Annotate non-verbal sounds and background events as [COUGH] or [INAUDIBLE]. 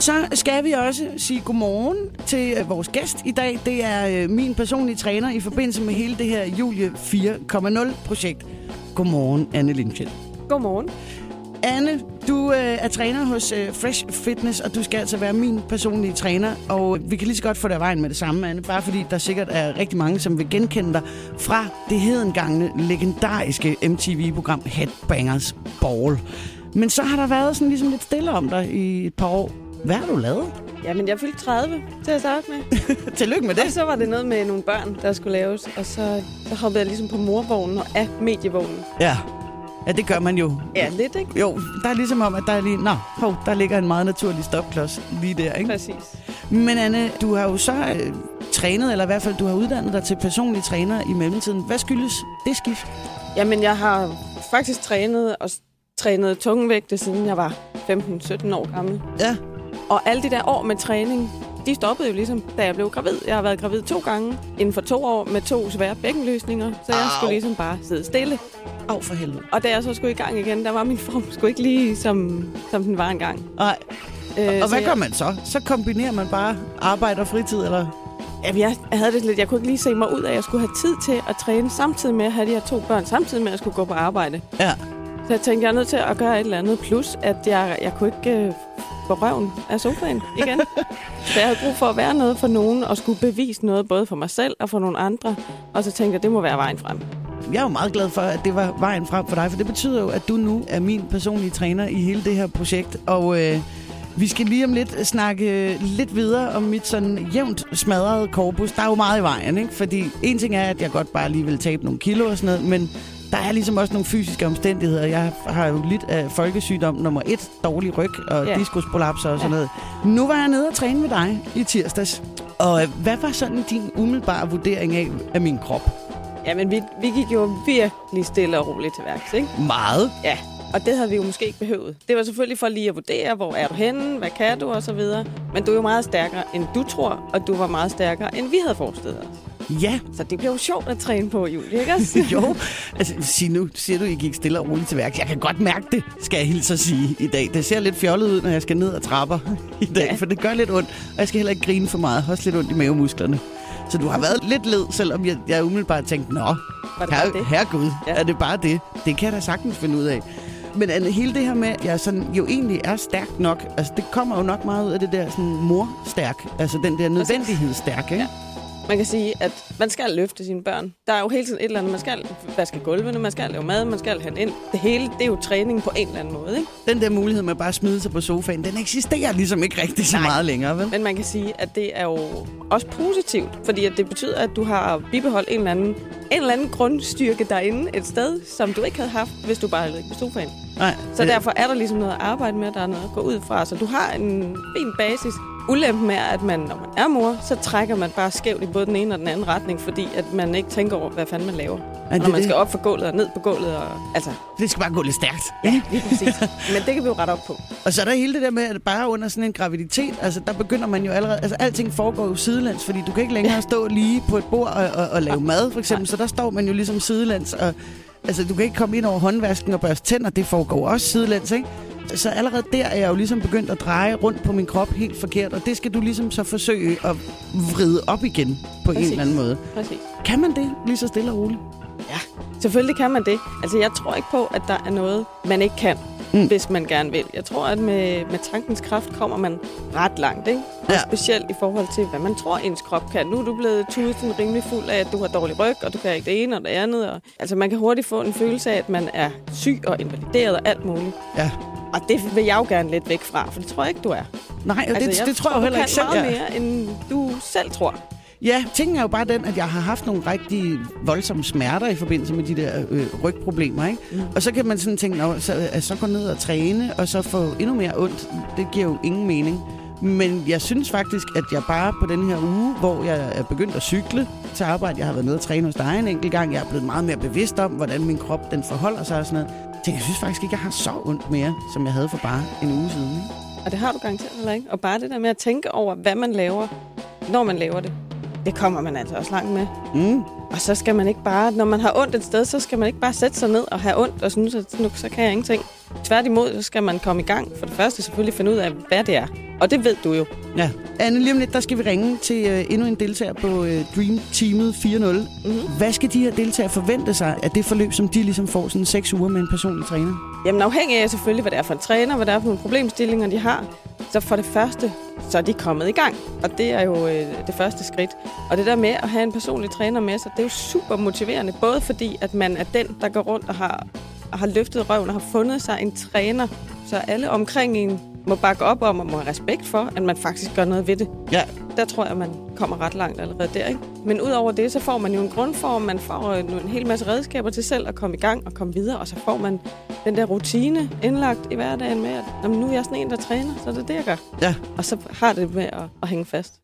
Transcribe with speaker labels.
Speaker 1: Så skal vi også sige godmorgen til øh, vores gæst i dag. Det er øh, min personlige træner i forbindelse med hele det her Julie 4.0-projekt. Godmorgen, Anne Lindfjeld.
Speaker 2: Godmorgen.
Speaker 1: Anne, du øh, er træner hos øh, Fresh Fitness, og du skal altså være min personlige træner. Og vi kan lige så godt få dig vejen med det samme, Anne. Bare fordi der sikkert er rigtig mange, som vil genkende dig fra det hedengangne, legendariske MTV-program Headbangers Ball. Men så har der været sådan ligesom lidt stille om dig i et par år. Hvad har du lavet?
Speaker 2: Jamen, jeg fyldte 30 til at starte med. [LAUGHS]
Speaker 1: Tillykke med det.
Speaker 2: Og så var det noget med nogle børn, der skulle laves. Og så, så hoppede jeg ligesom på morvognen og af medievognen.
Speaker 1: Ja. Ja, det gør man jo.
Speaker 2: Ja, lidt, ikke?
Speaker 1: Jo, der er ligesom om, at der er lige... Nå, hov, der ligger en meget naturlig stopklods lige der, ikke?
Speaker 2: Præcis.
Speaker 1: Men Anne, du har jo så øh, trænet, eller i hvert fald du har uddannet dig til personlig træner i mellemtiden. Hvad skyldes det skift?
Speaker 2: Jamen, jeg har faktisk trænet og trænet tungevægte, siden jeg var 15-17 år gammel.
Speaker 1: Ja.
Speaker 2: Og alle de der år med træning, de stoppede jo ligesom, da jeg blev gravid. Jeg har været gravid to gange inden for to år med to svære bækkenløsninger, så jeg
Speaker 1: Au.
Speaker 2: skulle ligesom bare sidde stille.
Speaker 1: Af for helvede.
Speaker 2: Og da jeg så skulle i gang igen, der var min form sgu ikke lige, som, som den var engang.
Speaker 1: Nej.
Speaker 2: Øh,
Speaker 1: Og
Speaker 2: så
Speaker 1: hvad gør man så? Så kombinerer man bare arbejde og fritid, eller?
Speaker 2: Jamen, jeg, jeg havde det lidt, jeg kunne ikke lige se mig ud af, at jeg skulle have tid til at træne samtidig med at have de her to børn, samtidig med at jeg skulle gå på arbejde.
Speaker 1: Ja.
Speaker 2: Så jeg tænkte, jeg er nødt til at gøre et eller andet. Plus, at jeg, jeg kunne ikke på røven af sofaen igen. så jeg havde brug for at være noget for nogen, og skulle bevise noget både for mig selv og for nogle andre. Og så tænkte jeg, det må være vejen frem.
Speaker 1: Jeg er jo meget glad for, at det var vejen frem for dig, for det betyder jo, at du nu er min personlige træner i hele det her projekt. Og øh, vi skal lige om lidt snakke lidt videre om mit sådan jævnt smadrede korpus. Der er jo meget i vejen, ikke? Fordi en ting er, at jeg godt bare lige vil tabe nogle kilo og sådan noget, men der er ligesom også nogle fysiske omstændigheder. Jeg har jo lidt af folkesygdom nummer et, dårlig ryg og
Speaker 2: Ja.
Speaker 1: diskusprolapser og sådan
Speaker 2: Ja.
Speaker 1: noget. Nu var jeg nede og træne med dig i tirsdags. Og hvad var sådan din umiddelbare vurdering af, af min krop?
Speaker 2: Jamen, vi, vi gik jo virkelig stille og roligt til værks, ikke?
Speaker 1: Meget.
Speaker 2: Ja, og det havde vi jo måske ikke behøvet. Det var selvfølgelig for lige at vurdere, hvor er du henne, hvad kan du og så videre. Men du er jo meget stærkere, end du tror, og du var meget stærkere, end vi havde forestillet os.
Speaker 1: Ja,
Speaker 2: Så det blev jo sjovt at træne på, Julie, ikke også? [LAUGHS]
Speaker 1: jo. Altså, sig nu, siger du, I gik stille og roligt til værk. Jeg kan godt mærke det, skal jeg hilse at sige i dag. Det ser lidt fjollet ud, når jeg skal ned ad trapper i dag,
Speaker 2: Ja.
Speaker 1: for det gør lidt ondt. Og jeg skal heller ikke grine for meget. Jeg har også lidt ondt i mavemusklerne. Så du har været lidt led, selvom jeg, jeg umiddelbart tænkte, nå, her, herregud,
Speaker 2: Ja.
Speaker 1: ja. er det bare det? Det kan jeg da sagtens finde ud af. Men Anne, hele det her med, at jeg sådan, jo egentlig er stærk nok, altså det kommer jo nok meget ud af det der sådan mor-stærk, altså den der nødvendighedsstærk, ikke?
Speaker 2: Ja. Man kan sige, at man skal løfte sine børn. Der er jo hele tiden et eller andet. Man skal vaske gulvene, man skal lave mad, man skal have ind. Det hele, det er jo træning på en eller anden måde, ikke?
Speaker 1: Den der mulighed med bare at smide sig på sofaen, den eksisterer ligesom ikke rigtig så
Speaker 2: Nej.
Speaker 1: meget længere, vel?
Speaker 2: Men man kan sige, at det er jo også positivt, fordi at det betyder, at du har bibeholdt en eller anden, en eller anden grundstyrke derinde et sted, som du ikke havde haft, hvis du bare havde ligget på sofaen.
Speaker 1: Nej,
Speaker 2: Så
Speaker 1: øh,
Speaker 2: derfor er der ligesom noget at arbejde med, der er noget at gå ud fra. Så du har en fin basis. Ulempen er, at man, når man er mor, så trækker man bare skævt i både den ene og den anden retning, fordi at man ikke tænker over, hvad fanden man laver.
Speaker 1: det
Speaker 2: når man
Speaker 1: det.
Speaker 2: skal op for gulvet og ned på gulvet. Og, altså,
Speaker 1: Det skal bare gå lidt stærkt.
Speaker 2: ja, lige præcis. Men det kan vi jo rette op på.
Speaker 1: Og så er der hele det der med, at bare under sådan en graviditet, altså der begynder man jo allerede, altså alting foregår jo sidelæns, fordi du kan ikke længere stå lige på et bord og, og, og lave mad, for eksempel. Så der står man jo ligesom sidelæns, og altså du kan ikke komme ind over håndvasken og børste tænder, det foregår også sidelæns, ikke? Så allerede der er jeg jo ligesom begyndt at dreje rundt på min krop helt forkert, og det skal du ligesom så forsøge at vride op igen på
Speaker 2: Præcis.
Speaker 1: en eller anden måde.
Speaker 2: Præcis.
Speaker 1: Kan man det lige så stille og roligt?
Speaker 2: Selvfølgelig kan man det. Altså, jeg tror ikke på, at der er noget, man ikke kan. Mm. hvis man gerne vil. Jeg tror, at med, med tankens kraft kommer man ret langt, ikke? Og
Speaker 1: Ja.
Speaker 2: specielt i forhold til, hvad man tror, ens krop kan. Nu er du blevet tusind rimelig fuld af, at du har dårlig ryg, og du kan ikke det ene og det andet. Og, altså, man kan hurtigt få en følelse af, at man er syg og invalideret og alt muligt.
Speaker 1: Ja.
Speaker 2: Og det vil jeg jo gerne lidt væk fra, for det tror jeg ikke, du er.
Speaker 1: Nej, altså, det, det tror jeg jo heller
Speaker 2: kan
Speaker 1: ikke selv.
Speaker 2: meget
Speaker 1: jeg er.
Speaker 2: mere, end du selv tror.
Speaker 1: Ja, tingen er jo bare den, at jeg har haft nogle rigtig voldsomme smerter i forbindelse med de der øh, rygproblemer, ikke? Mm. Og så kan man sådan tænke, Nå, så, at så gå ned og træne, og så få endnu mere ondt. Det giver jo ingen mening. Men jeg synes faktisk, at jeg bare på den her uge, hvor jeg er begyndt at cykle til arbejde, jeg har været nede og træne hos dig en enkelt gang, jeg er blevet meget mere bevidst om, hvordan min krop den forholder sig og sådan noget. Så jeg synes faktisk ikke, jeg har så ondt mere, som jeg havde for bare en uge siden. Ikke?
Speaker 2: Og det har du garanteret heller ikke. Og bare det der med at tænke over, hvad man laver, når man laver det, det kommer man altså også langt med.
Speaker 1: Mm.
Speaker 2: Og så skal man ikke bare, når man har ondt et sted, så skal man ikke bare sætte sig ned og have ondt og synes, at nu så kan jeg ingenting. Tværtimod, så skal man komme i gang. For det første selvfølgelig finde ud af, hvad det er. Og det ved du jo.
Speaker 1: Ja. Anne, lige om lidt, der skal vi ringe til øh, endnu en deltager på øh, Dream Teamet 4.0. Mm-hmm. Hvad skal de her deltagere forvente sig af det forløb, som de ligesom får sådan seks uger med en personlig træner?
Speaker 2: Jamen afhængig af selvfølgelig, hvad det er for en træner, hvad det er for nogle problemstillinger, de har. Så for det første, så er de kommet i gang. Og det er jo øh, det første skridt. Og det der med at have en personlig træner med sig, det er jo super motiverende. Både fordi, at man er den, der går rundt og har, har løftet røven og har fundet sig en træner. Så alle omkring en må bakke op om og må have respekt for, at man faktisk gør noget ved det.
Speaker 1: Ja.
Speaker 2: Der tror jeg, man kommer ret langt allerede der. Ikke? Men udover det, så får man jo en grundform, man får en, en hel masse redskaber til selv at komme i gang og komme videre, og så får man den der rutine indlagt i hverdagen med, at nu er jeg sådan en, der træner, så det er det, jeg gør.
Speaker 1: Ja.
Speaker 2: Og så har det med at, at hænge fast.